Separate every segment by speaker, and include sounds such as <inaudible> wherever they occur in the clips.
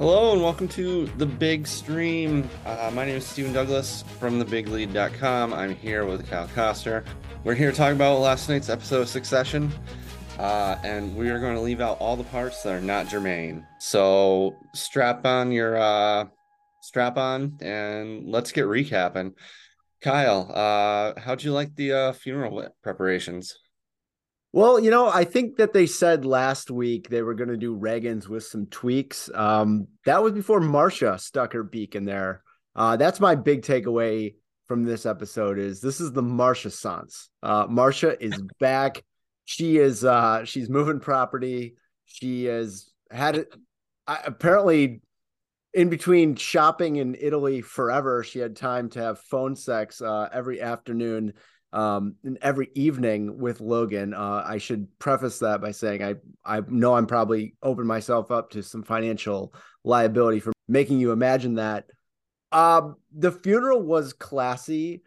Speaker 1: Hello and welcome to the Big Stream. Uh, my name is Stephen Douglas from thebiglead.com. I'm here with Kyle Koster. We're here to talk about last night's episode of Succession, uh, and we are going to leave out all the parts that are not germane. So strap on your uh, strap on and let's get recapping. Kyle, uh, how'd you like the uh, funeral preparations?
Speaker 2: Well, you know, I think that they said last week they were going to do Reagan's with some tweaks. Um, that was before Marcia stuck her beak in there. Uh, that's my big takeaway from this episode is this is the Marcia Sans. Uh, Marcia is back. She is uh, she's moving property. She has had it apparently in between shopping in Italy forever. She had time to have phone sex uh, every afternoon um every evening with Logan. Uh, I should preface that by saying I I know I'm probably open myself up to some financial liability for making you imagine that. Um, the funeral was classy,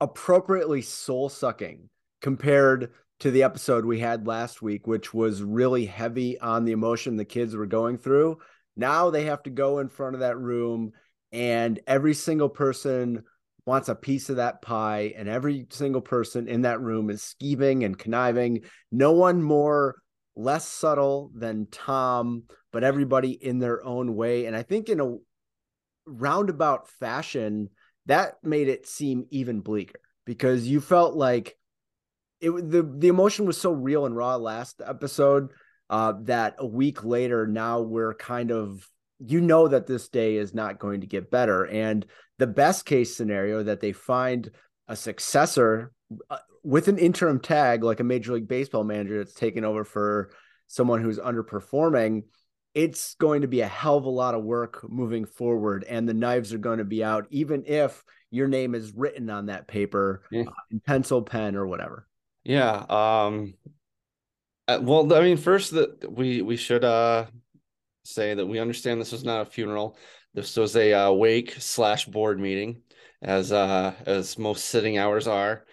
Speaker 2: appropriately soul sucking compared to the episode we had last week, which was really heavy on the emotion the kids were going through. Now they have to go in front of that room, and every single person wants a piece of that pie, and every single person in that room is scheming and conniving. No one more less subtle than Tom, but everybody in their own way. And I think in a roundabout fashion, that made it seem even bleaker because you felt like it the the emotion was so real and raw last episode uh, that a week later now we're kind of you know that this day is not going to get better and the best case scenario that they find a successor uh, with an interim tag like a major league baseball manager that's taken over for someone who's underperforming it's going to be a hell of a lot of work moving forward and the knives are going to be out even if your name is written on that paper yeah. uh, in pencil pen or whatever
Speaker 1: yeah um uh, well i mean first that we we should uh say that we understand this was not a funeral this was a uh, wake slash board meeting, as uh, as most sitting hours are,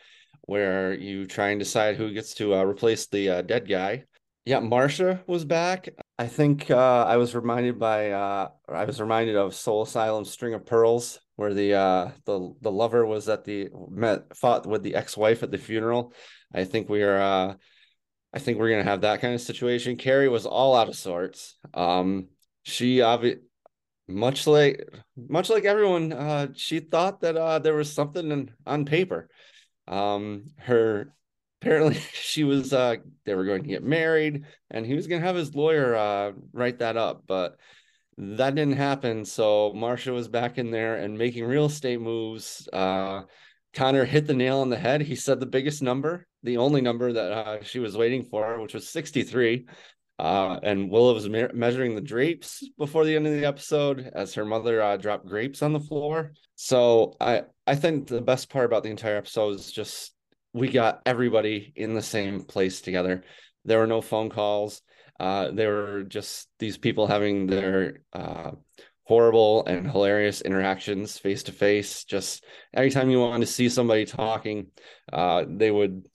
Speaker 1: where you try and decide who gets to uh, replace the uh, dead guy. Yeah, Marcia was back. I think uh, I was reminded by uh, I was reminded of Soul Asylum's String of Pearls, where the the the lover was at the met fought with the ex wife at the funeral. I think we are. I think we're gonna have that kind of situation. Carrie was all out of sorts. Um, she obviously much like much like everyone uh she thought that uh there was something in, on paper. Um her apparently <laughs> she was uh they were going to get married and he was going to have his lawyer uh write that up but that didn't happen. So marcia was back in there and making real estate moves. Uh connor hit the nail on the head. He said the biggest number the only number that uh, she was waiting for which was 63 uh, and Willow was me- measuring the drapes before the end of the episode as her mother uh, dropped grapes on the floor. So I I think the best part about the entire episode is just we got everybody in the same place together. There were no phone calls. Uh, there were just these people having their uh, horrible and hilarious interactions face to face. Just every time you wanted to see somebody talking, uh, they would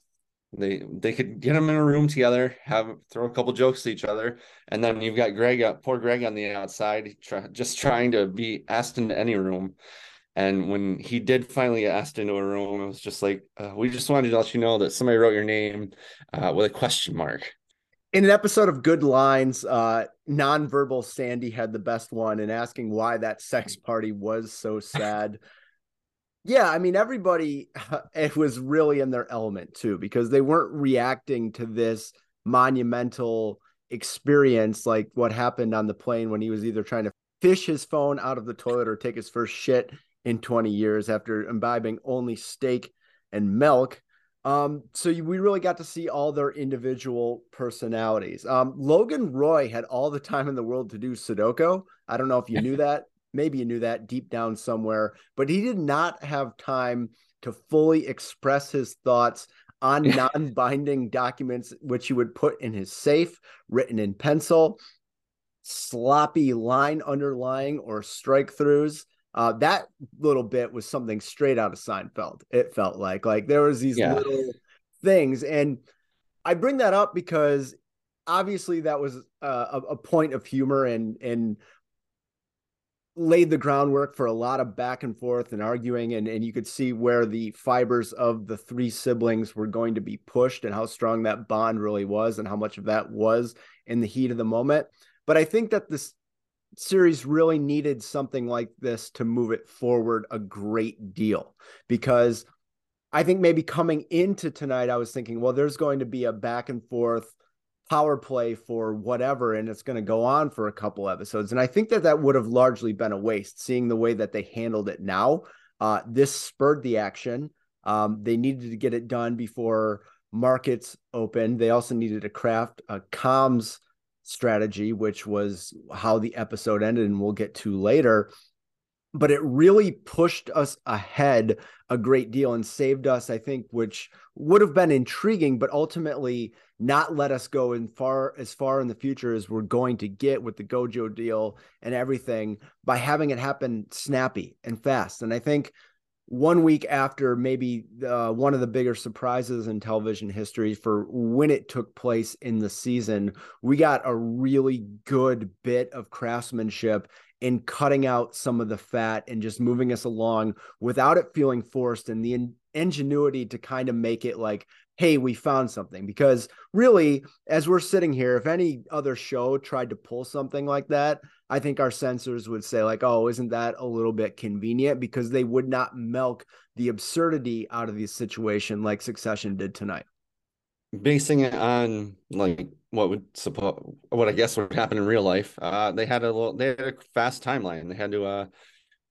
Speaker 1: They they could get them in a room together, have throw a couple jokes to each other, and then you've got Greg, up, poor Greg on the outside, try, just trying to be asked into any room. And when he did finally get asked into a room, it was just like, uh, we just wanted to let you know that somebody wrote your name uh, with a question mark.
Speaker 2: In an episode of Good Lines, uh, nonverbal Sandy had the best one and asking why that sex party was so sad. Yeah, I mean, everybody, <laughs> it was really in their element too, because they weren't reacting to this monumental experience like what happened on the plane when he was either trying to fish his phone out of the toilet or take his first shit in 20 years after imbibing only steak and milk. Um, so we really got to see all their individual personalities. Um, Logan Roy had all the time in the world to do Sudoku. I don't know if you knew that. Maybe you knew that deep down somewhere, but he did not have time to fully express his thoughts on <laughs> non-binding documents, which he would put in his safe, written in pencil, sloppy line underlying or strike throughs. Uh, that little bit was something straight out of Seinfeld. It felt like like there was these yeah. little things, and I bring that up because obviously that was uh, a, a point of humor and and laid the groundwork for a lot of back and forth and arguing and, and you could see where the fibers of the three siblings were going to be pushed and how strong that bond really was and how much of that was in the heat of the moment. But i think that this series really needed something like this to move it forward a great deal because I think maybe coming into tonight, I was thinking, well, there's going to be a back and forth power play for whatever, and it's going to go on for a couple episodes. And I think that that would have largely been a waste, seeing the way that they handled it now. Uh, this spurred the action. Um, they needed to get it done before markets opened. They also needed to craft a comms strategy, which was how the episode ended, and we'll get to later. But it really pushed us ahead a great deal and saved us, I think, which would have been intriguing, but ultimately not let us go in far as far in the future as we're going to get with the Gojo deal and everything by having it happen snappy and fast. And I think one week after maybe uh, one of the bigger surprises in television history for when it took place in the season, we got a really good bit of craftsmanship in cutting out some of the fat and just moving us along without it feeling forced and the in- ingenuity to kind of make it like hey, we found something. Because really, as we're sitting here, if any other show tried to pull something like that, I think our censors would say, like, oh, isn't that a little bit convenient? Because they would not milk the absurdity out of the situation like Succession did tonight.
Speaker 1: Basing it on like what would suppose what I guess would happen in real life. Uh, they had a little, they had a fast timeline. They had to, uh,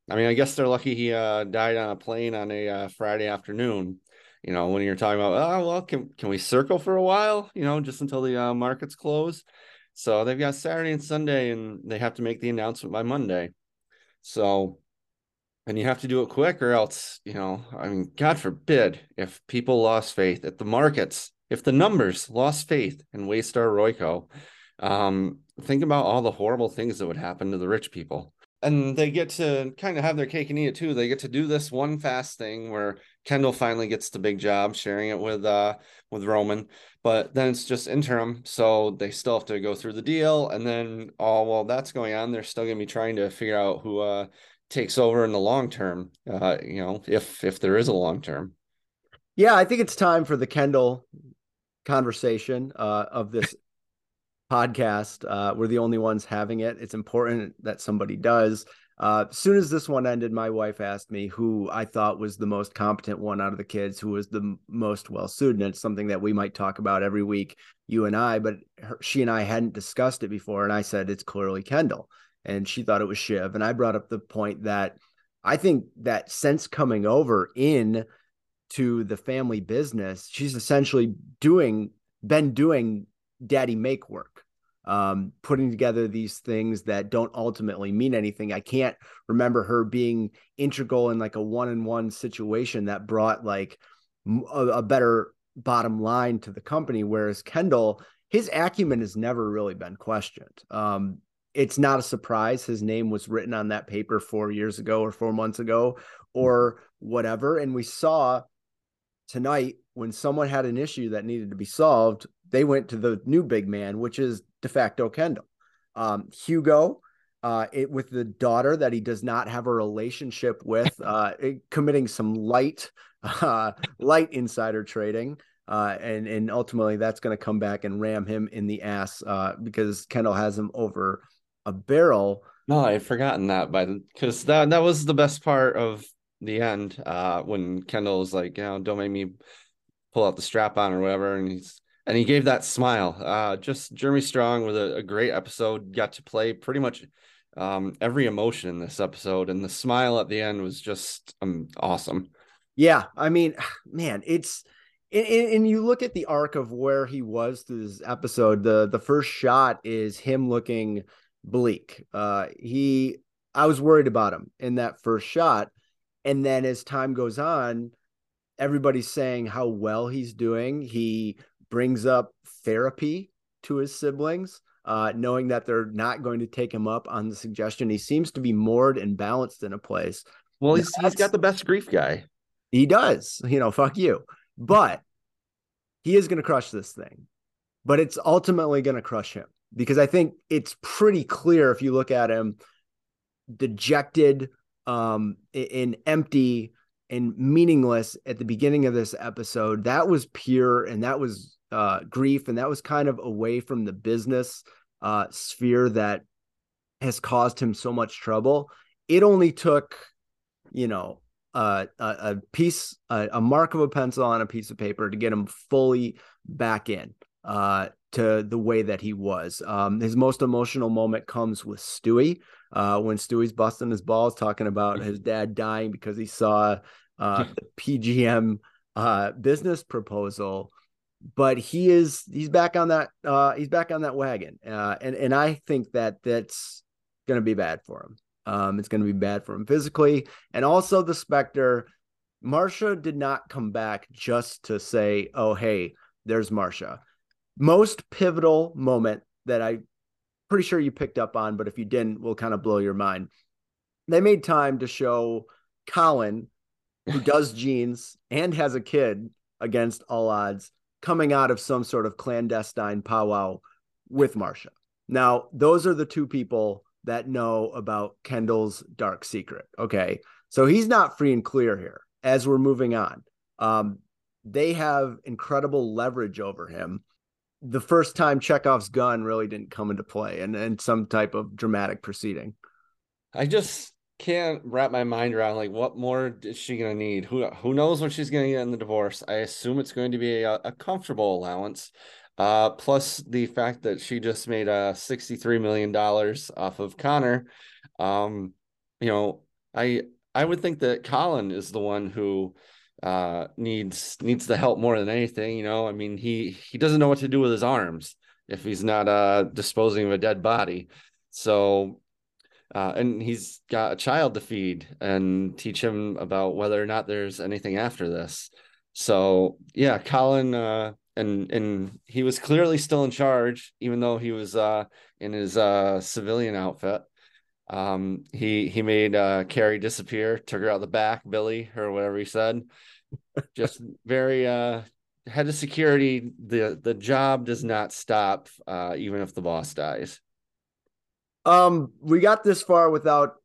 Speaker 1: I mean, I guess they're lucky he uh, died on a plane on a uh, Friday afternoon you know, when you're talking about, oh, well, can, can we circle for a while, you know, just until the uh, markets close? So they've got Saturday and Sunday, and they have to make the announcement by Monday. So, and you have to do it quick, or else, you know, I mean, God forbid if people lost faith, at the markets, if the numbers lost faith in Waystar Royco, um, think about all the horrible things that would happen to the rich people and they get to kind of have their cake and eat it too. They get to do this one fast thing where Kendall finally gets the big job, sharing it with uh with Roman, but then it's just interim, so they still have to go through the deal, and then all oh, while that's going on, they're still gonna be trying to figure out who uh takes over in the long term. Uh, you know, if if there is a long term.
Speaker 2: Yeah, I think it's time for the Kendall conversation uh, of this <laughs> podcast. Uh, we're the only ones having it. It's important that somebody does. Uh, soon as this one ended, my wife asked me who I thought was the most competent one out of the kids, who was the most well suited. It's something that we might talk about every week, you and I, but her, she and I hadn't discussed it before. And I said, it's clearly Kendall. And she thought it was Shiv. And I brought up the point that I think that since coming over in to the family business, she's essentially doing, been doing daddy make work um, putting together these things that don't ultimately mean anything. I can't remember her being integral in like a one on one situation that brought like a, a, better bottom line to the company. Whereas Kendall, his acumen has never really been questioned. Um, it's not a surprise his name was written on that paper four years ago or four months ago or whatever. And we saw tonight when someone had an issue that needed to be solved, they went to the new big man, which is de facto Kendall. Um, Hugo, uh, it, with the daughter that he does not have a relationship with, <laughs> uh, committing some light, uh, light insider trading. Uh, and and ultimately that's going to come back and ram him in the ass uh, because Kendall has him over a barrel.
Speaker 1: No, I had forgotten that by because that that was the best part of the end uh, when Kendall was like, you know, don't make me pull out the strap on or whatever, and he's and he gave that smile. Uh, just Jeremy Strong with a, a great episode. Got to play pretty much um, every emotion in this episode, and the smile at the end was just um, awesome.
Speaker 2: Yeah, I mean, <sighs> man, it's and, and, you look at the arc of where he was through this episode. The the first shot is him looking bleak. Uh, he, I was worried about him in that first shot, and then as time goes on, everybody's saying how well he's doing. He brings up therapy to his siblings, uh, knowing that they're not going to take him up on the suggestion. He seems to be moored and balanced in a place.
Speaker 1: Well, he's, he's got the best grief guy.
Speaker 2: He does. You know, fuck you but he is going to crush this thing. But it's ultimately going to crush him because I think it's pretty clear if you look at him dejected, um, in empty and meaningless at the beginning of this episode. That was pure and that was uh, grief and that was kind of away from the business uh, sphere that has caused him so much trouble. It only took, you know, a, a piece, a, a, mark of a pencil on a piece of paper to get him fully back in uh, to the way that he was. Um, his most emotional moment comes with Stewy uh, when Stewy's busting his balls, talking about his <laughs> dad dying because he saw uh, <laughs> the PGM uh, business proposal. But he is he's back on that uh, he's back on that wagon, uh, and and I think that that's going to be bad for him. Um, it's going to be bad for him physically. And also the Spectre, Marcia did not come back just to say, oh, hey, there's Marcia. Most pivotal moment that I pretty sure you picked up on, but if you didn't, will kind of blow your mind. They made time to show Colin, who does <laughs> jeans and has a kid against all odds, coming out of some sort of clandestine powwow with Marcia. Now, those are the two people that know about Kendall's dark secret. Okay. So he's not free and clear here as we're moving on. Um, they have incredible leverage over him. The first time Chekhov's gun really didn't come into play and, and some type of dramatic proceeding.
Speaker 1: I just can't wrap my mind around like what more is she gonna need? Who who knows what she's gonna get in the divorce? I assume it's going to be a, a comfortable allowance. Uh, plus the fact that she just made a $63 million off of Connor. Um, you know, I I would think that Colin is the one who uh needs needs the help more than anything. You know, I mean, he he doesn't know what to do with his arms if he's not uh disposing of a dead body. So uh, and he's got a child to feed and teach him about whether or not there's anything after this. So yeah, Colin uh and and he was clearly still in charge, even though he was uh, in his uh, civilian outfit. Um, he he made uh, Carrie disappear, took her out the back, Billy or whatever he said. Just very uh, head of security. The the job does not stop, even if the boss dies.
Speaker 2: Um, we got this far without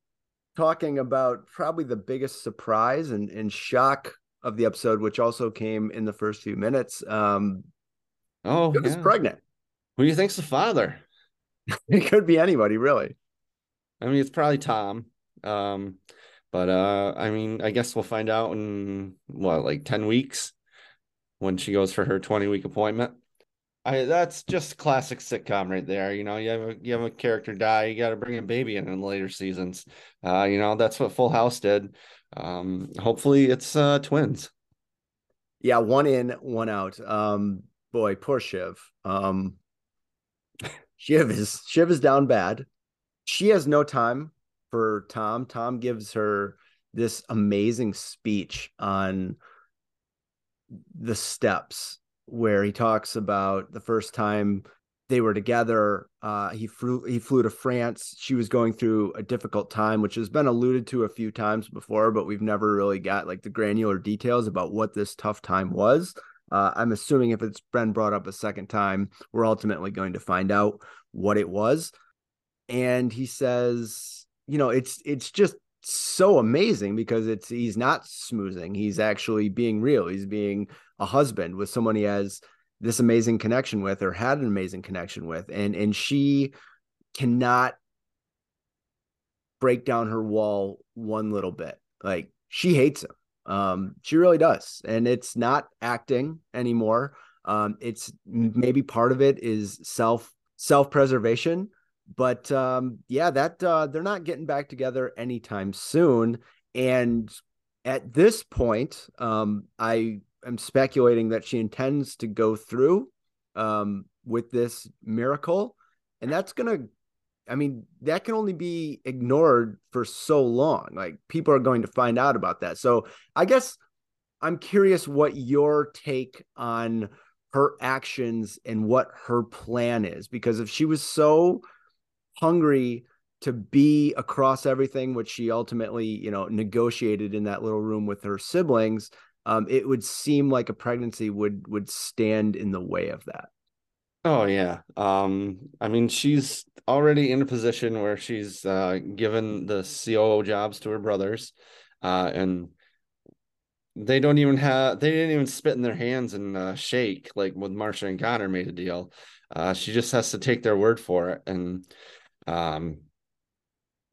Speaker 2: talking about probably the biggest surprise and, and shock of the episode, which also came in the first few minutes. Um,
Speaker 1: oh,
Speaker 2: yeah. was pregnant.
Speaker 1: Who do you think's the father? <laughs>
Speaker 2: it could be anybody, really.
Speaker 1: I mean, it's probably Tom. Um, but uh, I mean, I guess we'll find out in what, like ten weeks, when she goes for her twenty week appointment. I that's just classic sitcom right there. You know, you have a you have a character die, you got to bring a baby in in later seasons. Uh, you know, that's what Full House did. Um, hopefully it's uh twins.
Speaker 2: Yeah, one in, one out. Um, boy, poor Shiv. Um, Shiv is Shiv is down bad. She has no time for Tom. Tom gives her this amazing speech on the steps where he talks about the first time they were together. Uh, he flew he flew to France. She was going through a difficult time, which has been alluded to a few times before, but we've never really got like the granular details about what this tough time was. Uh, I'm assuming if it's been brought up a second time, we're ultimately going to find out what it was. And he says, you know, it's it's just so amazing because it's he's not smoozing. He's actually being real. He's being a husband with someone he has this amazing connection with or had an amazing connection with. And and she cannot break down her wall one little bit. Like she hates him. Um, she really does. And it's not acting anymore. Um, it's maybe part of it is self self preservation, but um, yeah, that uh, they're not getting back together anytime soon. And at this point, um, I am speculating that she intends to go through um, with this miracle, and that's gonna. I mean, that can only be ignored for so long. Like people are going to find out about that. So I guess I'm curious what your take on her actions and what her plan is, because if she was so hungry to be across everything, which she ultimately, you know, negotiated in that little room with her siblings, um, it would seem like a pregnancy would would stand in the way of that.
Speaker 1: Oh yeah. Um, I mean, she's already in a position where she's uh, given the COO jobs to her brothers, uh, and they don't even have they didn't even spit in their hands and uh, shake like when Marcia and Connor made a deal. Uh, she just has to take their word for it, and um,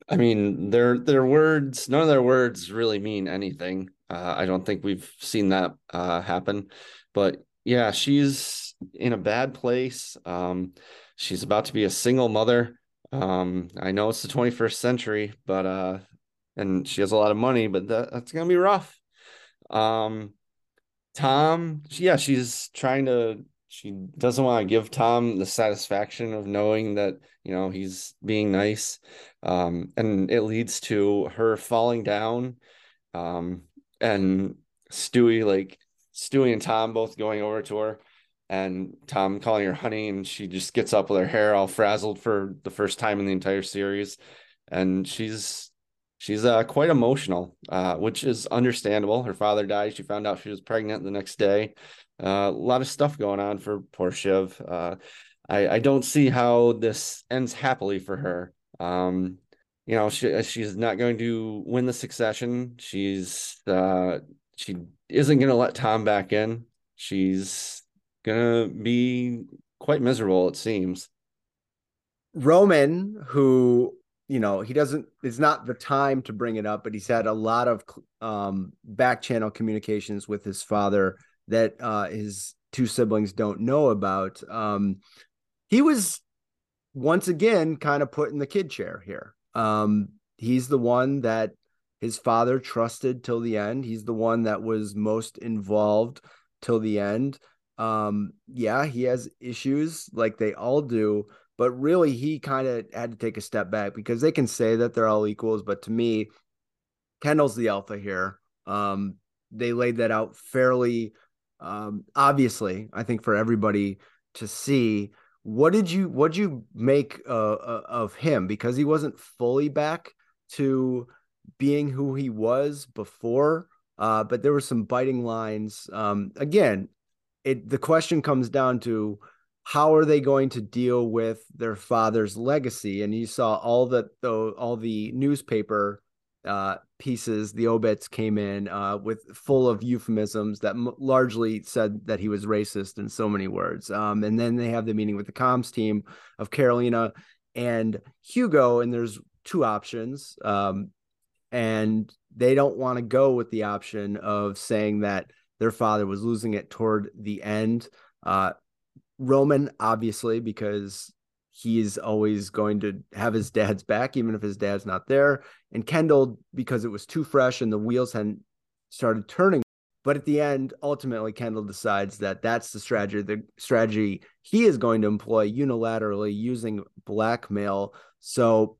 Speaker 1: I mean, their their words, none of their words really mean anything. Uh, I don't think we've seen that uh, happen, but yeah, she's in a bad place. Um, she's about to be a single mother. Um, I know it's the 21st century, but uh, and she has a lot of money, but that, that's gonna be rough. Um, Tom, yeah, she's trying to she doesn't want to give Tom the satisfaction of knowing that you know he's being nice, um, and it leads to her falling down, um, and Stewy like Stewy and Tom both going over to her, and Tom calling her honey, and she just gets up with her hair all frazzled for the first time in the entire series, and she's she's uh, quite emotional, uh, which is understandable. Her father died. She found out she was pregnant the next day. Uh, a lot of stuff going on for poor Shiv. Uh, I, I don't see how this ends happily for her. Um, you know, she she's not going to win the succession. She's uh, she isn't going to let Tom back in. She's gonna be quite miserable, it seems.
Speaker 2: Roman, who you know he doesn't it's not the time to bring it up but he's had a lot of um back channel communications with his father that uh his two siblings don't know about um he was once again kind of put in the kid chair here um he's the one that his father trusted till the end. He's the one that was most involved till the end. Um yeah he has issues like they all do but really he kind of had to take a step back because they can say that they're all equals but to me kendall's the alpha here. Um they laid that out fairly um obviously i think for everybody to see what did you what did you make uh, uh, of him because he wasn't fully back to being who he was before uh but there were some biting lines um again it the question comes down to how are they going to deal with their father's legacy? And you saw all the all the newspaper uh, pieces, the obits came in uh, with full of euphemisms that m- largely said that he was racist in so many words. Um, and then they have the meeting with the comms team of Karolina and Hugo, and there's two options. Um, and they don't want to go with the option of saying that their father was losing it toward the end. Uh, Roman, obviously, because he's always going to have his dad's back, even if his dad's not there. And Kendall, because it was too fresh and the wheels hadn't started turning. But at the end, ultimately, Kendall decides that that's the strategy, the strategy he is going to employ unilaterally using blackmail. So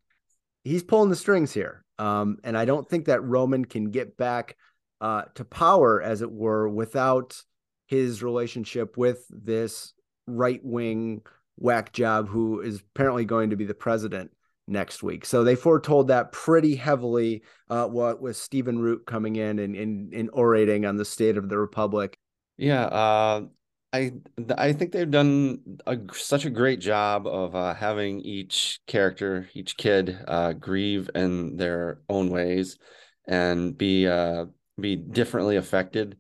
Speaker 2: he's pulling the strings here. Um, and I don't think that Roman can get back uh, to power, as it were, without his relationship with this right wing whack job who is apparently going to be the president next week. So they foretold that pretty heavily. Uh, what with Stephen Root coming in and, and, and orating on the state of the republic.
Speaker 1: Yeah, uh, I I think they've done a, such a great job of uh, having each character, each kid, uh, grieve in their own ways and be uh, be differently affected.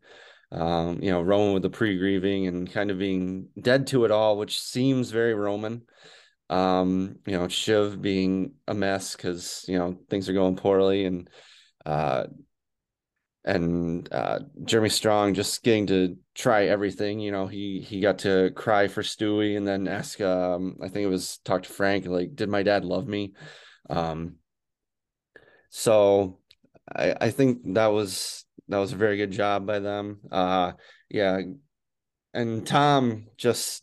Speaker 1: Um, you know, Roman with the pre-grieving and kind of being dead to it all, which seems very Roman. Um, you know, Shiv being a mess because you know things are going poorly, and uh, and uh, Jeremy Strong just getting to try everything. You know, he he got to cry for Stewy and then ask. Um, I think it was talk to Frank like, "Did my dad love me?" Um, so I I think that was that was a very good job by them. Uh, yeah, and Tom just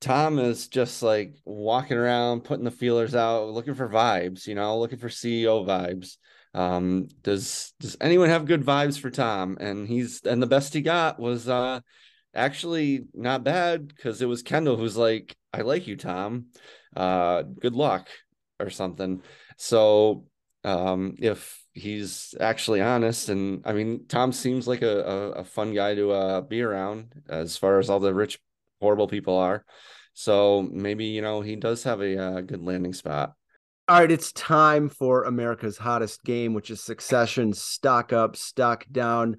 Speaker 1: Tom is just like walking around, putting the feelers out, looking for vibes. You know, looking for CEO vibes um, does does anyone have good vibes for Tom? And he's and the best he got was uh actually not bad because it was Kendall who's like, I like you, Tom. Uh, good luck or something. So um if he's actually honest and I mean Tom seems like a, a, a fun guy to uh be around as far as all the rich horrible people are. So maybe you know he does have a, a uh, good landing spot.
Speaker 2: All right, it's time for America's hottest game, which is Succession stock up, stock down.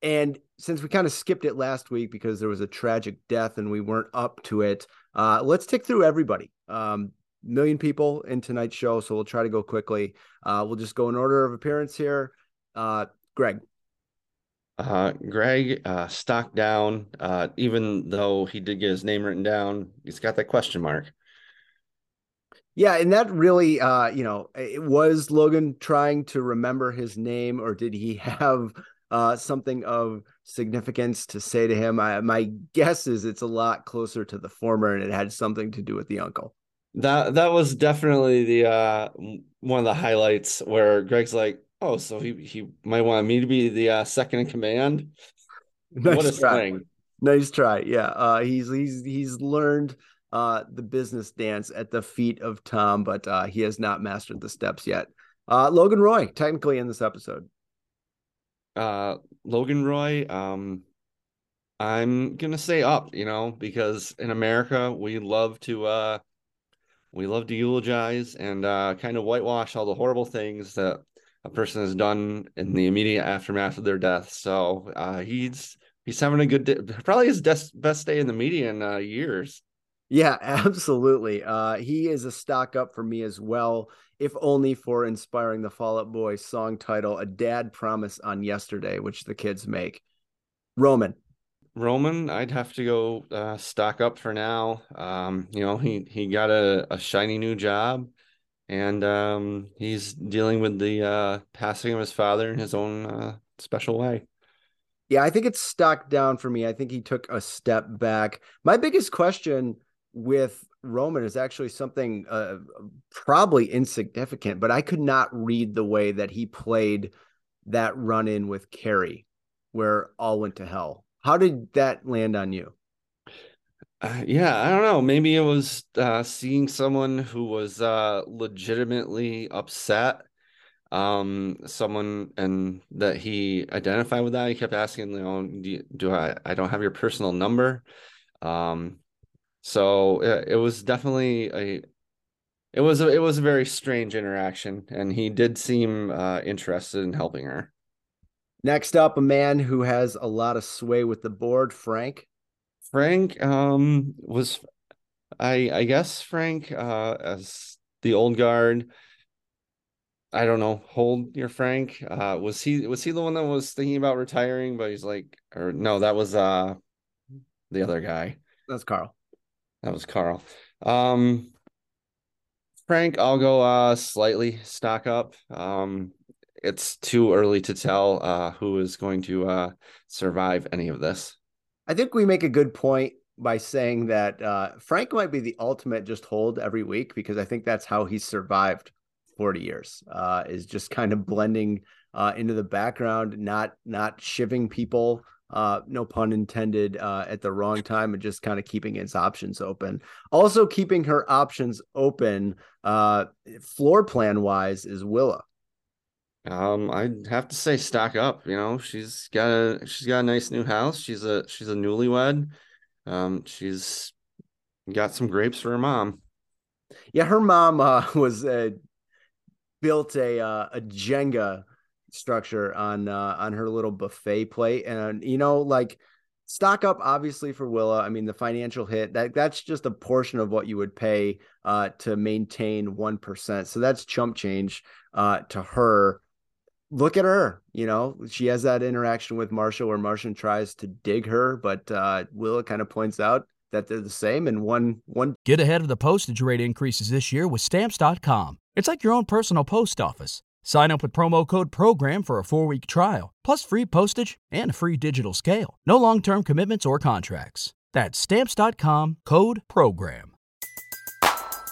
Speaker 2: And since we kind of skipped it last week because there was a tragic death and we weren't up to it, uh, let's tick through everybody. Um, million people in tonight's show, so we'll try to go quickly. Uh, we'll just go in order of appearance here. Uh, Greg.
Speaker 1: Uh, Greg, uh, stock down. Uh, even though he did get his name written down, he's got that question mark.
Speaker 2: Yeah, and that really, uh, you know, it was Logan trying to remember his name, or did he <laughs> have uh, something of significance to say to him? I, my guess is it's a lot closer to the former, and it had something to do with the uncle.
Speaker 1: That that was definitely the uh, one of the highlights where Greg's like, "Oh, so he he might want me to be the uh, second in command."
Speaker 2: Nice what a try. Nice try. Yeah, uh, he's he's he's learned uh, the business dance at the feet of Tom, but uh, he has not mastered the steps yet. Uh, Logan Roy, technically in this episode.
Speaker 1: Uh, Logan Roy, um, I'm gonna say up, you know, because in America we love to uh, we love to eulogize and uh, kind of whitewash all the horrible things that a person has done in the immediate aftermath of their death. So uh, he's he's having a good day, probably his des- best day in the media in uh, years.
Speaker 2: Yeah, absolutely. Uh, he is a stock up for me as well, if only for inspiring the Fall Out Boy song title, A Dad Promise on Yesterday, which the kids make. Roman.
Speaker 1: Roman, I'd have to go uh, stock up for now. Um, you know, he he got a, a shiny new job and um, he's dealing with the uh, passing of his father in his own uh, special way.
Speaker 2: Yeah, I think it's stock down for me. I think he took a step back. My biggest question with Roman is actually something uh, probably insignificant, but I could not read the way that he played that run in with Carrie, where all went to hell. How did that land on you?
Speaker 1: Uh, yeah, I don't know. Maybe it was uh, seeing someone who was uh, legitimately upset. Um, someone and that he identified with that. He kept asking, you know, do, you, do I? I don't have your personal number. Um, so it, it was definitely a it was a, it was a very strange interaction and he did seem uh, interested in helping her
Speaker 2: next up a man who has a lot of sway with the board frank
Speaker 1: frank um was i i guess frank uh as the old guard i don't know hold your frank uh was he was he the one that was thinking about retiring but he's like or no that was uh the other guy
Speaker 2: that's carl
Speaker 1: that was Carl. Um, Frank, I'll go uh slightly stock up. Um, it's too early to tell uh who is going to uh survive any of this.
Speaker 2: I think we make a good point by saying that uh Frank might be the ultimate just hold every week because I think that's how he survived 40 years. Uh is just kind of blending uh into the background, not not shiving people uh, no pun intended, uh, at the wrong time and just kind of keeping his options open. Also, keeping her options open, uh, floor plan wise, is Willa.
Speaker 1: Um, I'd have to say stock up. You know, she's got a she's got a nice new house. She's a she's a newlywed. Um, she's got some grapes for her mom.
Speaker 2: Yeah, her mom uh, <laughs> was built a uh, a Jenga structure on uh, on her little buffet plate, and you know, like stock up obviously for Willa. I mean, the financial hit that that's just a portion of what you would pay uh, to maintain one percent. So that's chump change uh, to her look at her. You know, she has that interaction with Marshall where Marshall tries to dig her, but uh, Willa kind of points out that they're the same and one one.
Speaker 3: Get ahead of the postage rate increases this year with stamps.com. It's like your own personal post office. Sign up with promo code PROGRAM for a four week trial, plus free postage and a free digital scale. No long term commitments or contracts. That's stamps.com code PROGRAM.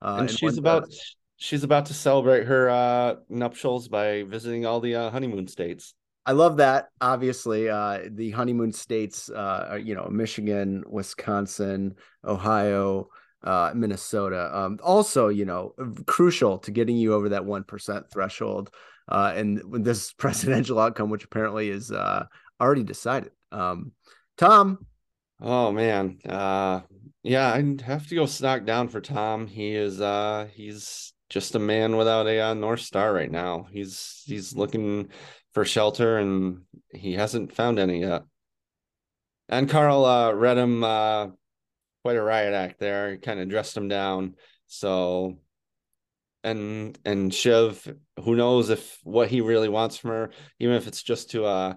Speaker 1: Uh, and she's about she's about to celebrate her uh, nuptials by visiting all the uh, honeymoon states.
Speaker 2: I love that. Obviously, uh, the honeymoon states, uh, are, you know, Michigan, Wisconsin, Ohio, uh, Minnesota. Um, also, you know, crucial to getting you over that one percent threshold. Uh, and this <laughs> presidential outcome, which apparently is uh, already decided. Um, Tom.
Speaker 1: Oh man, uh, yeah, I'd have to go stock down for Tom. He is uh he's just a man without a uh, North Star right now. He's he's looking for shelter and he hasn't found any yet. And Carl uh read him uh quite a riot act there. He kind of dressed him down. So and and Shiv, who knows if what he really wants from her, even if it's just to uh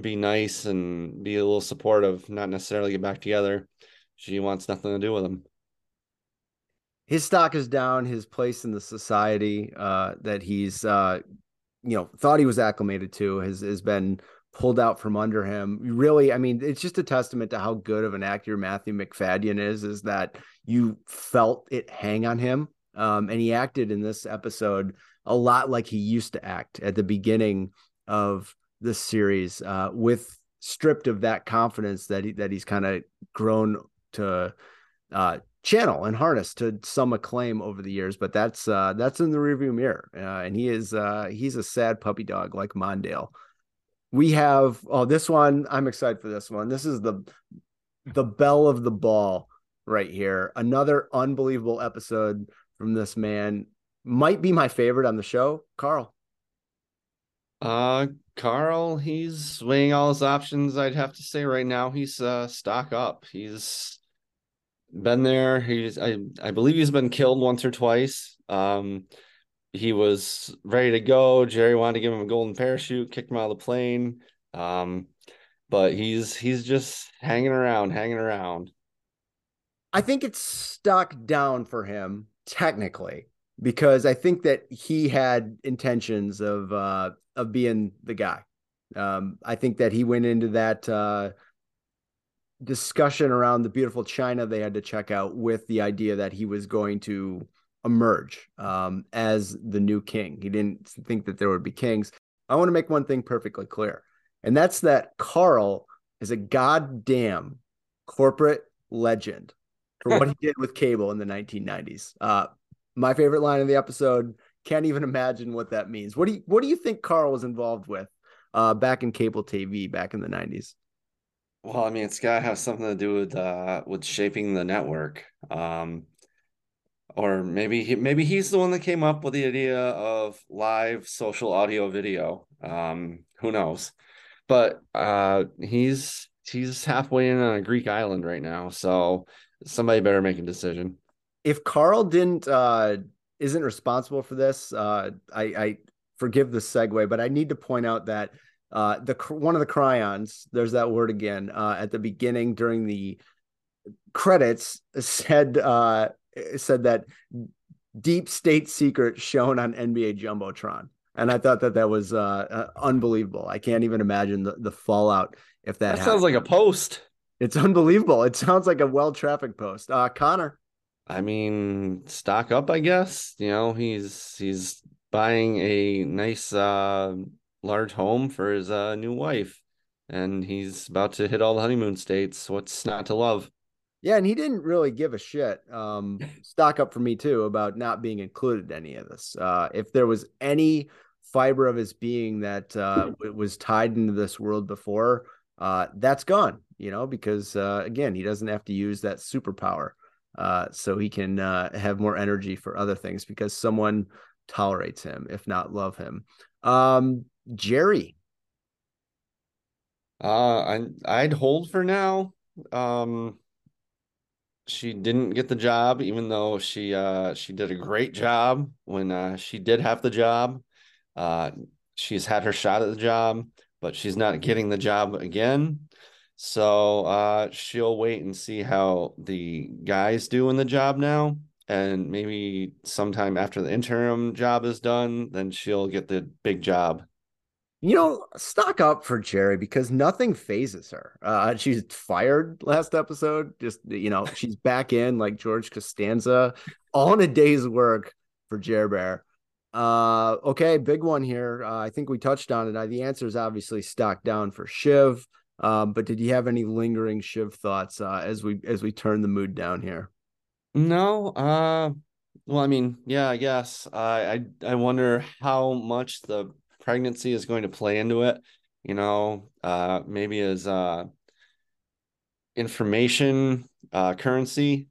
Speaker 1: be nice and be a little supportive, not necessarily get back together she wants nothing to do with him.
Speaker 2: His stock is down. His place in the society uh, that he's, uh, you know, thought he was acclimated to has has been pulled out from under him. Really, I mean, it's just a testament to how good of an actor Matthew Macfadyen is. Is that you felt it hang on him, um, and he acted in this episode a lot like he used to act at the beginning of the series, uh, with stripped of that confidence that he that he's kind of grown to uh, channel and harness to some acclaim over the years, but that's uh, that's in the rearview mirror, uh, and he is uh, he's a sad puppy dog like Mondale. We have oh this one I'm excited for this one. This is the the belle of the ball right here. Another unbelievable episode from this man. Might be my favorite on the show, Carl.
Speaker 1: Uh Carl, he's weighing all his options. I'd have to say right now he's uh stock up. He's been there. He's I I believe he's been killed once or twice. Um, he was ready to go. Gerri wanted to give him a golden parachute, kicked him out of the plane. Um, but he's he's just hanging around, hanging around.
Speaker 2: I think it's stuck down for him technically because I think that he had intentions of uh of being the guy. Um, I think that he went into that uh discussion around the beautiful China they had to check out with the idea that he was going to emerge um, as the new king. He didn't think that there would be kings. I want to make one thing perfectly clear, and that's that Carl is a goddamn corporate legend for what he <laughs> did with cable in the 1990s. Uh, my favorite line of the episode. Can't even imagine what that means. What do you What do you think Carl was involved with uh, back in cable TV back in the 90s?
Speaker 1: Well, I mean, it's got to have something to do with uh with shaping the network. Um or maybe he, maybe he's the one that came up with the idea of live social audio video. Um who knows. But uh he's he's halfway in on a Greek island right now, so somebody better make a decision.
Speaker 2: If Carl didn't uh isn't responsible for this, uh I I forgive the segue, but I need to point out that uh, the one of the chyrons, there's that word again, uh, at the beginning during the credits said uh, said that deep state secret shown on NBA jumbotron. and I thought that that was uh, uh, unbelievable. I can't even imagine the, the fallout if that,
Speaker 1: that sounds like a post.
Speaker 2: It's unbelievable. It sounds like a well traffic post. Uh, Connor.
Speaker 1: I mean, stock up, I guess. You know, he's he's buying a nice uh large home for his uh new wife and he's about to hit all the honeymoon states. What's not to love?
Speaker 2: Yeah, and he didn't really give a shit. Um, <laughs> stock up for me too about not being included in any of this. Uh, if there was any fiber of his being that uh, <laughs> was tied into this world before, uh, that's gone. You know, because uh, again, he doesn't have to use that superpower, uh, so he can uh, have more energy for other things because someone tolerates him, if not love him. Um, Gerri,
Speaker 1: uh, I I'd hold for now. Um, she didn't get the job, even though she uh she did a great job when uh she did have the job. Uh, she's had her shot at the job, but she's not getting the job again. So uh, she'll wait and see how the guys do in the job now, and maybe sometime after the interim job is done, then she'll get the big job.
Speaker 2: You know, stock up for Gerri because nothing phases her. Uh, she's fired last episode. Just you know, she's back in like George Costanza, in a day's work for Jer Bear. Uh, okay, big one here. Uh, I think we touched on it. Uh, the answer is obviously stock down for Shiv. Um, but did you have any lingering Shiv thoughts uh, as we as we turn the mood down here?
Speaker 1: No. Uh, well, I mean, yeah, I guess. I I I wonder how much the pregnancy is going to play into it you know uh maybe as uh information uh currency.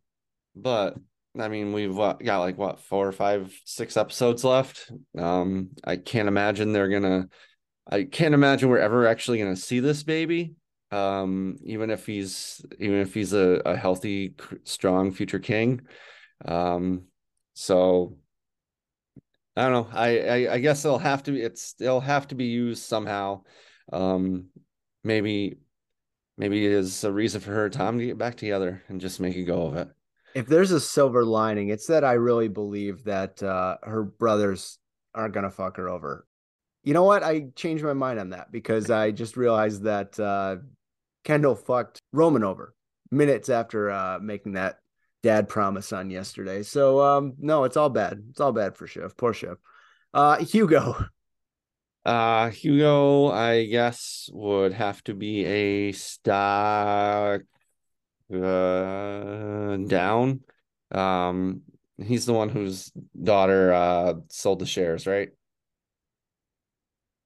Speaker 1: But i mean we've got like what four or five six episodes left? Um i can't imagine they're gonna i can't imagine we're ever actually gonna see this baby. Um even if he's even if he's a, a healthy strong future king. Um so I don't know. I, I, I guess it'll have to be it's it'll have to be used somehow. Um, maybe maybe it is a reason for her time to get back together and just make a go of it.
Speaker 2: If there's a silver lining, it's that I really believe that uh, her brothers aren't gonna fuck her over. You know what? I changed my mind on that because I just realized that uh, Kendall fucked Roman over minutes after uh, making that dad promise on yesterday. So um no, it's all bad. It's all bad for Shiv. Poor Shiv. Uh Hugo. <laughs>
Speaker 1: Uh Hugo, I guess would have to be a stock uh down. Um he's the one whose daughter uh sold the shares, right?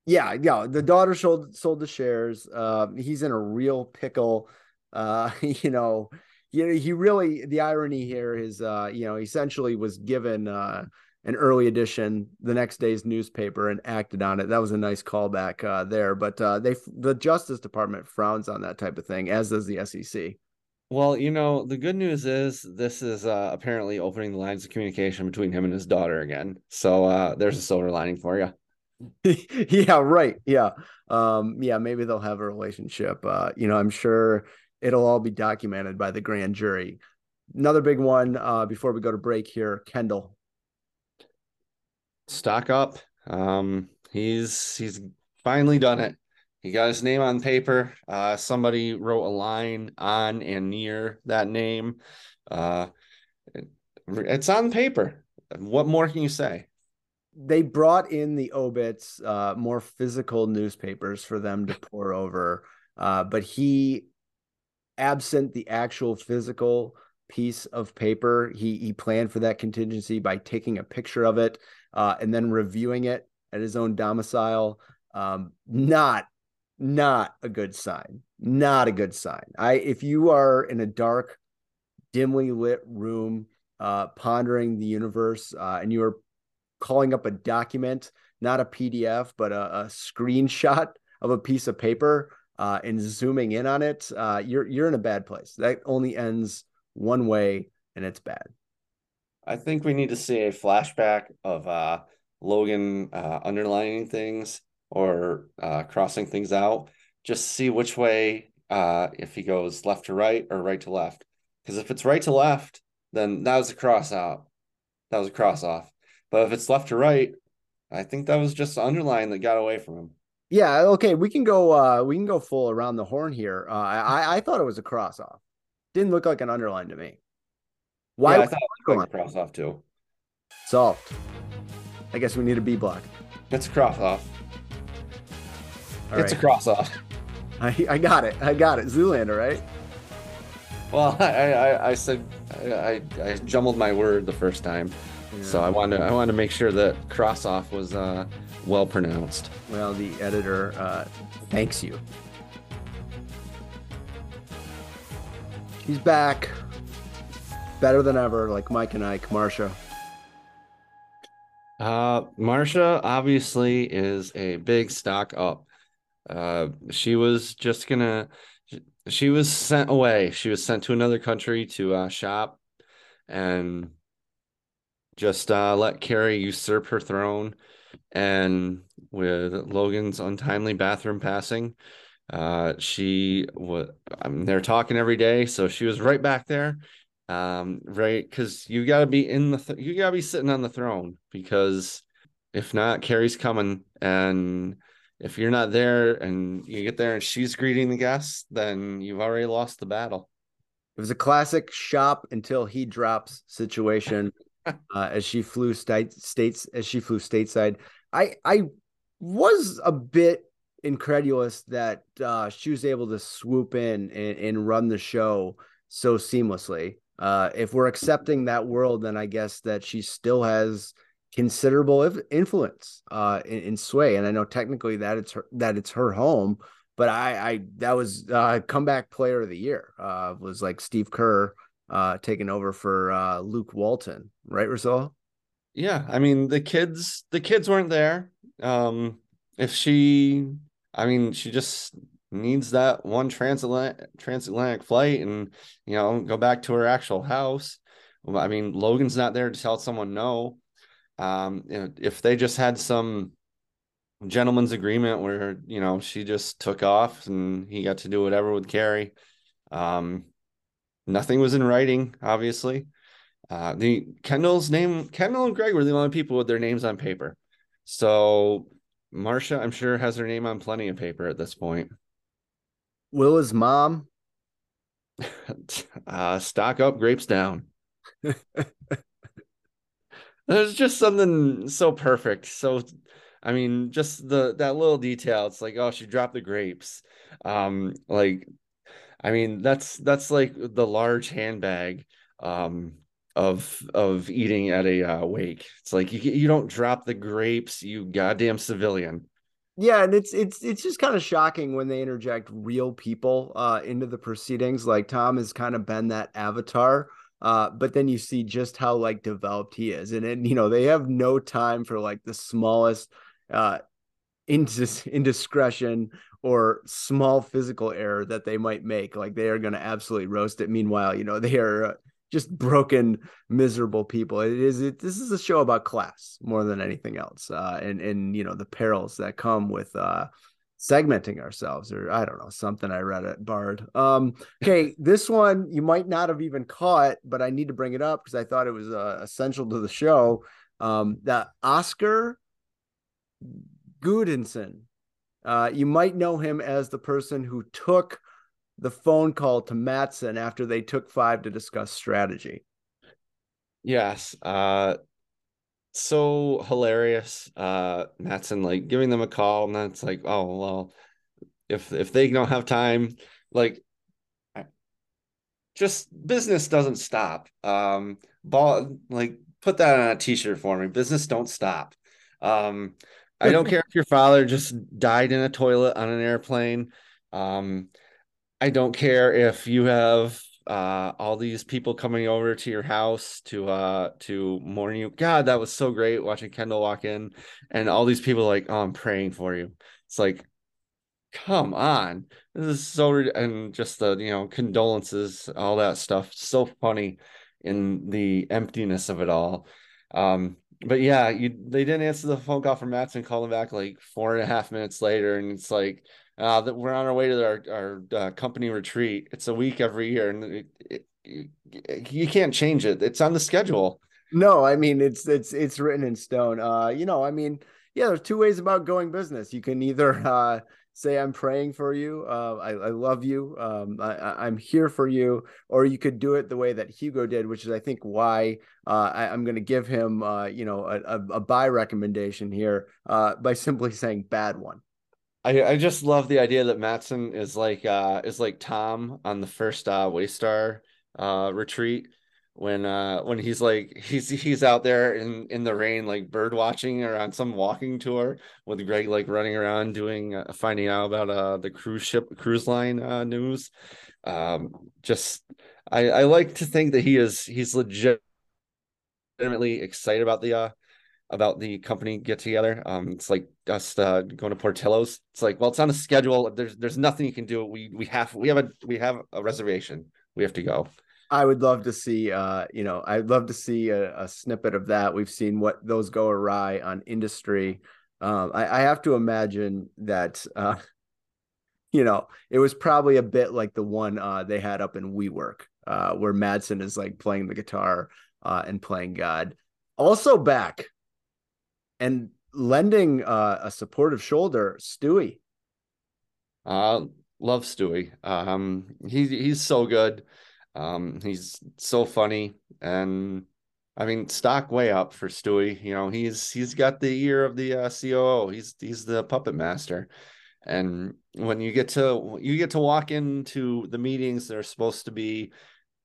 Speaker 2: Yeah, yeah. The daughter sold sold the shares. Uh, he's in a real pickle. Uh, <laughs> you know, you know, he really the irony here is uh, you know, essentially was given uh an early edition the next day's newspaper and acted on it. That was a nice callback uh, there, but uh, they the Justice Department frowns on that type of thing, as does the SEC.
Speaker 1: Well, you know, the good news is this is uh, apparently opening the lines of communication between him and his daughter again. So uh, there's a silver lining for you. <laughs>
Speaker 2: yeah, right. Yeah. Um, yeah, maybe they'll have a relationship. Uh, you know, I'm sure it'll all be documented by the grand jury. Another big one uh, before we go to break here, Kendall.
Speaker 1: Stock up. Um, he's he's finally done it. He got his name on paper. Uh, somebody wrote a line on and near that name. Uh, it, it's on paper. What more can you say?
Speaker 2: They brought in the obits, uh, more physical newspapers for them to pour over. Uh, but he absent the actual physical piece of paper, he he planned for that contingency by taking a picture of it uh, and then reviewing it at his own domicile. Um, not not a good sign. Not a good sign. I if you are in a dark, dimly lit room, uh, pondering the universe, uh, and you are calling up a document, not a PDF, but a, a screenshot of a piece of paper uh, and zooming in on it, uh, you're you're in a bad place. That only ends one way, and it's bad.
Speaker 1: I think we need to see a flashback of uh, Logan uh, underlining things or uh, crossing things out. Just see which way, uh, if he goes left to right or right to left. Because if it's right to left, then that was a cross out. That was a cross off. But if it's left to right, I think that was just the underline that got away from him.
Speaker 2: Yeah, okay, we can go uh we can go full around the horn here. Uh I I thought it was a cross off. Didn't look like an underline to me.
Speaker 1: Why yeah, I thought it was like a cross off too.
Speaker 2: Solved. I guess we need a B block.
Speaker 1: It's a cross off. All it's right. a cross off. <laughs>
Speaker 2: I, I got it. I got it. Zoolander, right?
Speaker 1: Well, <laughs> I I, I said I, I jumbled my word the first time, yeah. so I wanted to, I wanted to make sure that cross off was uh, well pronounced.
Speaker 2: Well, the editor uh, thanks you. He's back, better than ever, like Mike and Ike. Marcia.
Speaker 1: Uh, Marcia obviously is a big stock up. Uh, she was just gonna. She was sent away. She was sent to another country to uh, shop, and just uh, let Kerri usurp her throne. And with Logan's untimely bathroom passing, uh, she was. I mean, they're talking every day, so she was right back there um, right? Because you got to be in the th- you got to be sitting on the throne because if not, Kerri's coming, and if you're not there and you get there and she's greeting the guests, then you've already lost the battle.
Speaker 2: It was a classic shop until he drops situation. Uh, as she flew state, states as she flew stateside, I I was a bit incredulous that uh, she was able to swoop in and, and run the show so seamlessly uh, if we're accepting that world, then I guess that she still has considerable influence uh, in, in, sway. And I know technically that it's her, that it's her home, but I, I that was uh, comeback player of the year uh, was like Steve Kerr uh, taking over for uh, Luke Walton, right, Russell?
Speaker 1: Yeah, I mean the kids the kids weren't there. Um, if she, I mean, she just needs that one transatlantic transatlantic flight and you know go back to her actual house. I mean, Logan's not there to tell someone no. Um, you know, if they just had some gentleman's agreement where you know she just took off and he got to do whatever with Kerri, Um, nothing was in writing, obviously. Uh, the Kendall's name, Kendall and Greg were the only people with their names on paper. So Marcia, I'm sure, has her name on plenty of paper at this point.
Speaker 2: Willa's mom? <laughs>
Speaker 1: uh, stock up, grapes down. There's just something so perfect. So, I mean, just the that little detail. It's like, oh, she dropped the grapes. Um, like, I mean, that's that's like the large handbag um of of eating at a uh, wake. It's like you you don't drop the grapes, you goddamn civilian.
Speaker 2: Yeah, and it's it's it's just kind of shocking when they interject real people uh, into the proceedings. Like Tom has kind of been that avatar, uh, but then you see just how like developed he is, and and you know they have no time for like the smallest uh, indis- <laughs> indiscretion or small physical error that they might make. Like they are going to absolutely roast it. Meanwhile, you know they are uh, just broken, miserable people. It is it, this is a show about class more than anything else, uh, and and you know the perils that come with uh, segmenting ourselves, or I don't know something I read at Bard. Um, okay, <laughs> this one you might not have even caught, but I need to bring it up because I thought it was uh, essential to the show. Um, that Oscar Gudinson, uh, you might know him as the person who took the phone call to Matsson after they took five to discuss strategy.
Speaker 1: Yes. Uh so hilarious. Uh Matsson like giving them a call and that's like, oh well, if if they don't have time, like just business doesn't stop. Um ball like put that on a t-shirt for me. Business don't stop. Um I don't care if your father just died in a toilet on an airplane. Um I don't care if you have uh, all these people coming over to your house to uh to mourn you. God, that was so great watching Kendall walk in and all these people like, oh, I'm praying for you. It's like, come on, this is so and just the you know condolences, all that stuff. So funny in the emptiness of it all. Um, but yeah, you they didn't answer the phone call from Matsson, called him back like four and a half minutes later, and it's like uh, that we're on our way to our our uh, company retreat. It's a week every year, and it, it, it, you can't change it. It's on the schedule.
Speaker 2: No, I mean it's it's it's written in stone. Uh, you know, I mean, yeah, there's two ways about going business. You can either <laughs> uh, say I'm praying for you, uh, I, I, love you, um, I, am here for you, or you could do it the way that Hugo did, which is I think why uh, I, am going to give him, uh, you know, a, a, a, buy recommendation here uh, by <laughs> simply saying bad one.
Speaker 1: I, I just love the idea that Matsson is like uh, is like Tom on the first uh, Waystar retreat when uh when he's like he's he's out there in in the rain like bird watching or on some walking tour with Greg like running around doing uh, finding out about uh the cruise ship cruise line uh news. Um just I I like to think that he is he's legitimately excited about the uh about the company get together. Um it's like us uh going to Portillo's. It's like well it's on a schedule. There's there's nothing you can do. We we have we have a we have a reservation. We have to go
Speaker 2: I would love to see, uh, you know, I'd love to see a, a, snippet of that. We've seen what those go awry on industry. Um, I, I, have to imagine that, uh, <laughs> you know, it was probably a bit like the one uh, they had up in WeWork, uh, where Matsson is like playing the guitar uh, and playing God. Also back and lending uh, a supportive shoulder, Stewy.
Speaker 1: Uh, love Stewy. Um, he, he's so good. Um, he's so funny, and I mean, stock way up for Stewy. You know, he's he's got the ear of the uh, COO. He's he's the puppet master, and when you get to you get to walk into the meetings that are supposed to be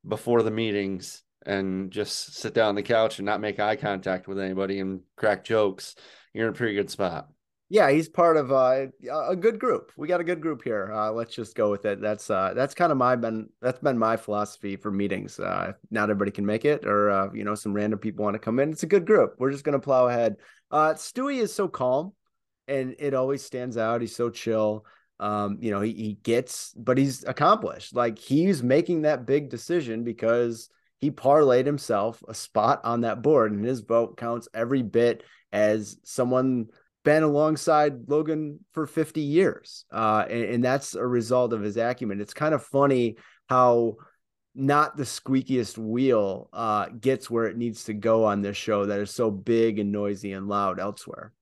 Speaker 1: before the meetings and just sit down on the couch and not make eye contact with anybody and crack jokes, you're in a pretty good spot
Speaker 2: yeah, he's part of uh, a good group. We got a good group here. Uh, let's just go with it. That's uh, that's kind of my been that's been my philosophy for meetings. Uh, not everybody can make it, or uh, you know, some random people want to come in. It's a good group. We're just gonna plow ahead. Uh, Stewy is so calm, and it always stands out. He's so chill. Um, you know, he he gets, but he's accomplished. Like he's making that big decision because he parlayed himself a spot on that board, and his vote counts every bit as someone been alongside Logan for 50 years. Uh, and, and, that's a result of his acumen. It's kind of funny how not the squeakiest wheel uh, gets where it needs to go on this show that is so big and noisy and loud elsewhere.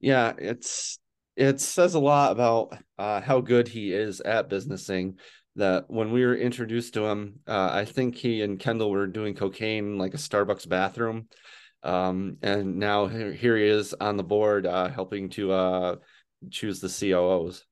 Speaker 1: Yeah, it's it says a lot about uh, how good he is at businessing. That when we were introduced to him, uh, I think he and Kendall were doing cocaine like a Starbucks bathroom um, and now here he is on the board uh, helping to uh, choose the COOs.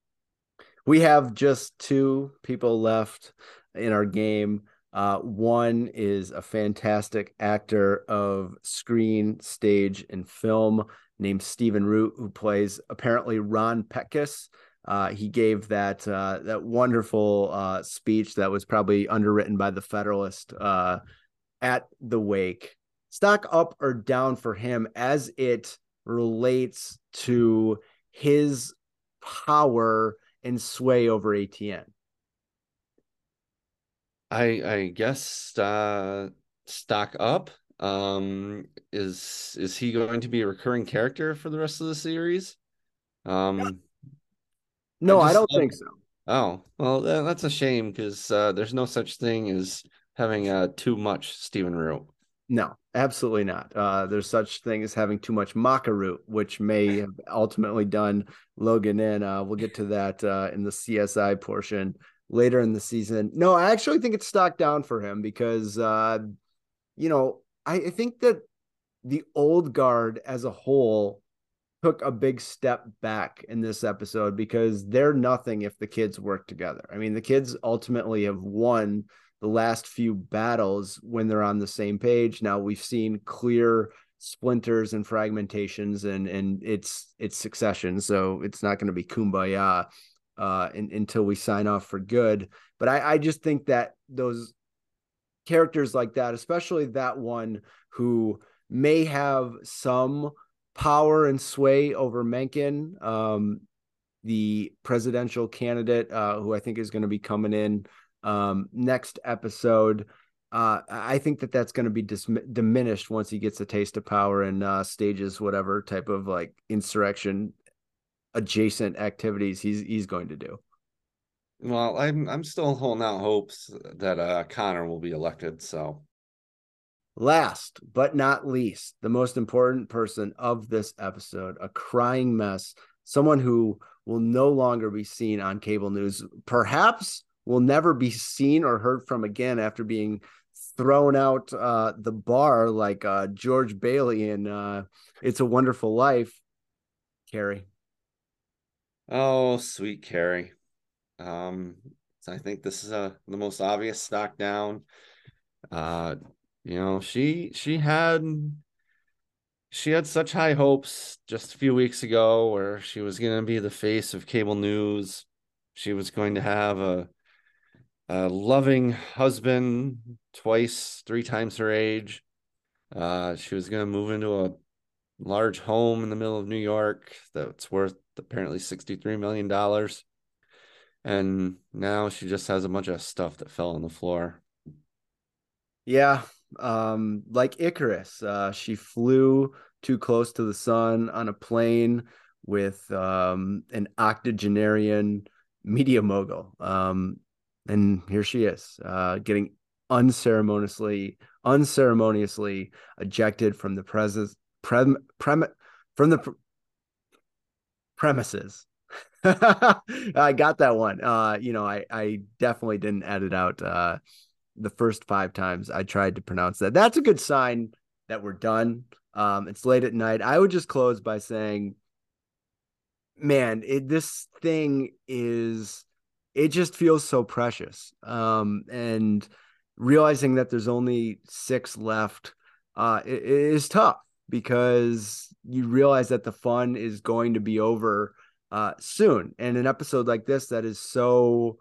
Speaker 2: We have just two people left in our game. Uh, one is a fantastic actor of screen, stage, and film named Stephen Root, who plays apparently Ron Petkus. Uh, he gave that uh, that wonderful uh, speech that was probably underwritten by the Federalist uh, at the wake stock up or down for him as it relates to his power and sway over ATN?
Speaker 1: I I guess uh stock up. Um is is he going to be a recurring character for the rest of the series? Um
Speaker 2: No, I, I don't think so.
Speaker 1: Oh, well that's a shame because uh there's no such thing as having uh too much Stephen Root.
Speaker 2: No, absolutely not. Uh, there's such thing as having too much maca root, which may have ultimately done Logan in. Uh, we'll get to that uh, in the CSI portion later in the season. No, I actually think it's stocked down for him because, uh, you know, I, I think that the old guard as a whole took a big step back in this episode because they're nothing if the kids work together. I mean, the kids ultimately have won the last few battles when they're on the same page. Now we've seen clear splinters and fragmentations and and it's it's succession so it's not going to be kumbaya uh in, until we sign off for good but i i just think that those characters like that especially that one who may have some power and sway over mencken um the presidential candidate uh who i think is going to be coming in um, next episode. Uh, I think that that's going to be dis- diminished once he gets a taste of power and uh, stages whatever type of like insurrection adjacent activities he's he's going to do.
Speaker 1: Well, I'm I'm still holding out hopes that uh, Connor will be elected. So
Speaker 2: Last but not least, the most important person of this episode, a crying mess, someone who will no longer be seen on cable news, perhaps will never be seen or heard from again after being thrown out uh, the bar like uh, George Bailey in uh, It's a Wonderful Life. Kerri.
Speaker 1: Oh, sweet Kerri. Um, I think this is uh, the most obvious stock down. Uh, you know, she she had she had such high hopes just a few weeks ago where she was going to be the face of cable news. She was going to have a a loving husband twice, three times her age. Uh, she was going to move into a large home in the middle of New York that's worth apparently $63 million. And now she just has a bunch of stuff that fell on the floor.
Speaker 2: Yeah. Um, like Icarus, uh, she flew too close to the sun on a plane with um, an octogenarian media mogul. Um, and here she is, uh, getting unceremoniously unceremoniously ejected from the presence prem, prem from the pr- premises. <laughs> I got that one. Uh, you know, I I definitely didn't edit out uh the first five times I tried to pronounce that. That's a good sign that we're done. Um, it's late at night. I would just close by saying, man, it, this thing is it just feels so precious. Um, and realizing that there's only six left uh, it, it is tough because you realize that the fun is going to be over uh, soon. And an episode like this that is so,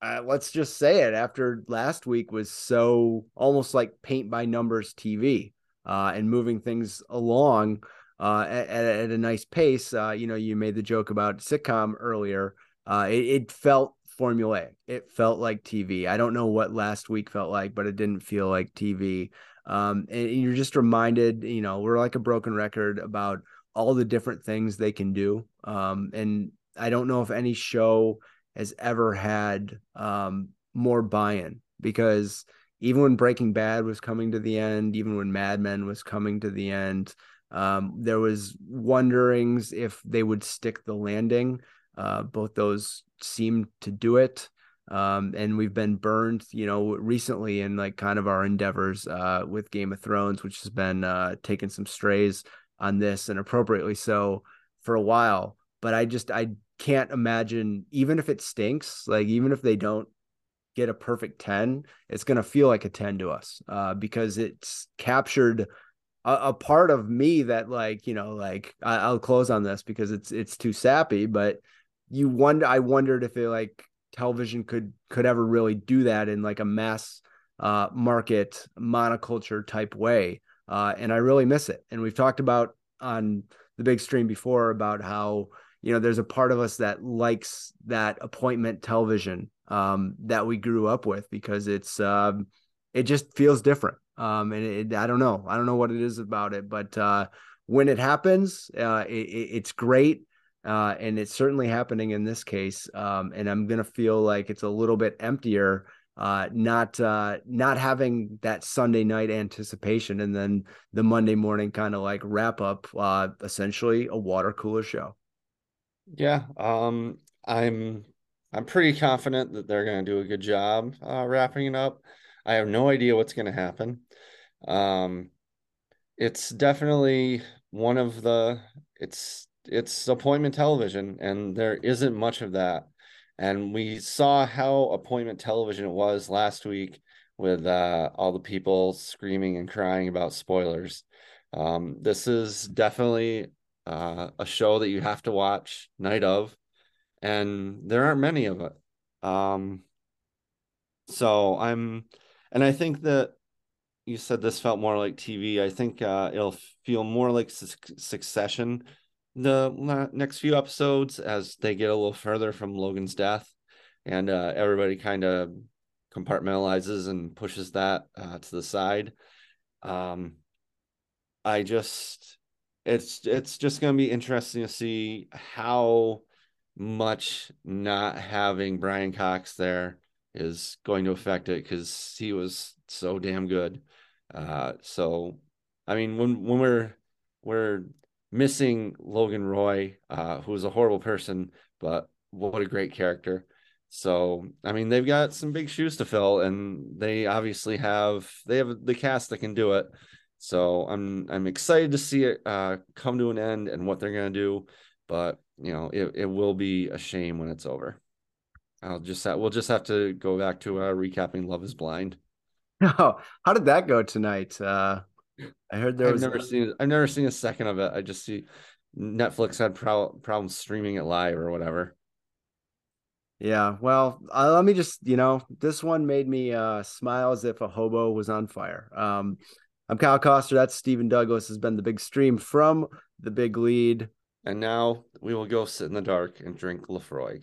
Speaker 2: uh, let's just say it, after last week was so almost like paint by numbers TV uh, and moving things along uh, at, at, a nice pace. Uh, you know, you made the joke about sitcom earlier. Uh, it, it felt formulaic. It felt like TV. I don't know what last week felt like, but it didn't feel like TV. Um, and you're just reminded, you know, we're like a broken record about all the different things they can do. Um, and I don't know if any show has ever had um, more buy-in because even when Breaking Bad was coming to the end, even when Mad Men was coming to the end, um, there was wonderings if they would stick the landing. Uh, both those seem to do it. Um, and we've been burned, you know, recently in like kind of our endeavors uh, with Game of Thrones, which has been uh, taking some strays on this and appropriately so for a while. But I just I can't imagine even if it stinks, like even if they don't get a perfect 10, it's gonna feel like a 10 to us uh, because it's captured a, a, part of me that like, you know, like I, I'll close on this because it's it's too sappy, but you wonder I wondered if it like television could could ever really do that in like a mass uh, market monoculture type way. Uh, and I really miss it. And we've talked about on the big stream before about how you know there's a part of us that likes that appointment television um, that we grew up with because it's um, it just feels different. Um, and it, I don't know, I don't know what it is about it, but uh, when it happens, uh, it, it's great uh, and it's certainly happening in this case. Um, and I'm gonna feel like it's a little bit emptier, uh, not uh, not having that Sunday night anticipation, and then the Monday morning kind of like wrap up, uh, essentially a water cooler show.
Speaker 1: Yeah, um, I'm I'm pretty confident that they're gonna do a good job uh, wrapping it up. I have no idea what's gonna happen. Um, it's definitely one of the it's it's appointment television, and there isn't much of that. And we saw how appointment television it was last week with uh, all the people screaming and crying about spoilers. Um, this is definitely uh, a show that you have to watch night of, and there aren't many of it. Um, so I'm, and I think that you said this felt more like TV. I think uh, it'll feel more like Succession the next few episodes as they get a little further from Logan's death, and uh, everybody kind of compartmentalizes and pushes that uh, to the side. Um, I just, it's it's just going to be interesting to see how much not having Brian Cox there is going to affect it because he was so damn good. Uh, so, I mean, when when we're we're missing Logan Roy, uh, who was a horrible person, but what a great character. So, I mean, they've got some big shoes to fill, and they obviously have they have the cast that can do it. So, I'm I'm excited to see it uh, come to an end and what they're gonna do. But you know, it, it will be a shame when it's over. I'll just have, we'll just have to go back to uh, recapping Love Is Blind. <laughs>
Speaker 2: Oh, how did that go tonight? Uh, I heard there
Speaker 1: I've
Speaker 2: was
Speaker 1: never seen I've never seen a second of it. I just see Netflix had pro- problems streaming it live or whatever.
Speaker 2: Yeah, well, uh, let me just, you know, this one made me uh, smile as if a hobo was on fire. Um, I'm Kyle Koster. That's Stephen Douglas. Has been the big stream from the big lead.
Speaker 1: And now we will go sit in the dark and drink Laphroaig.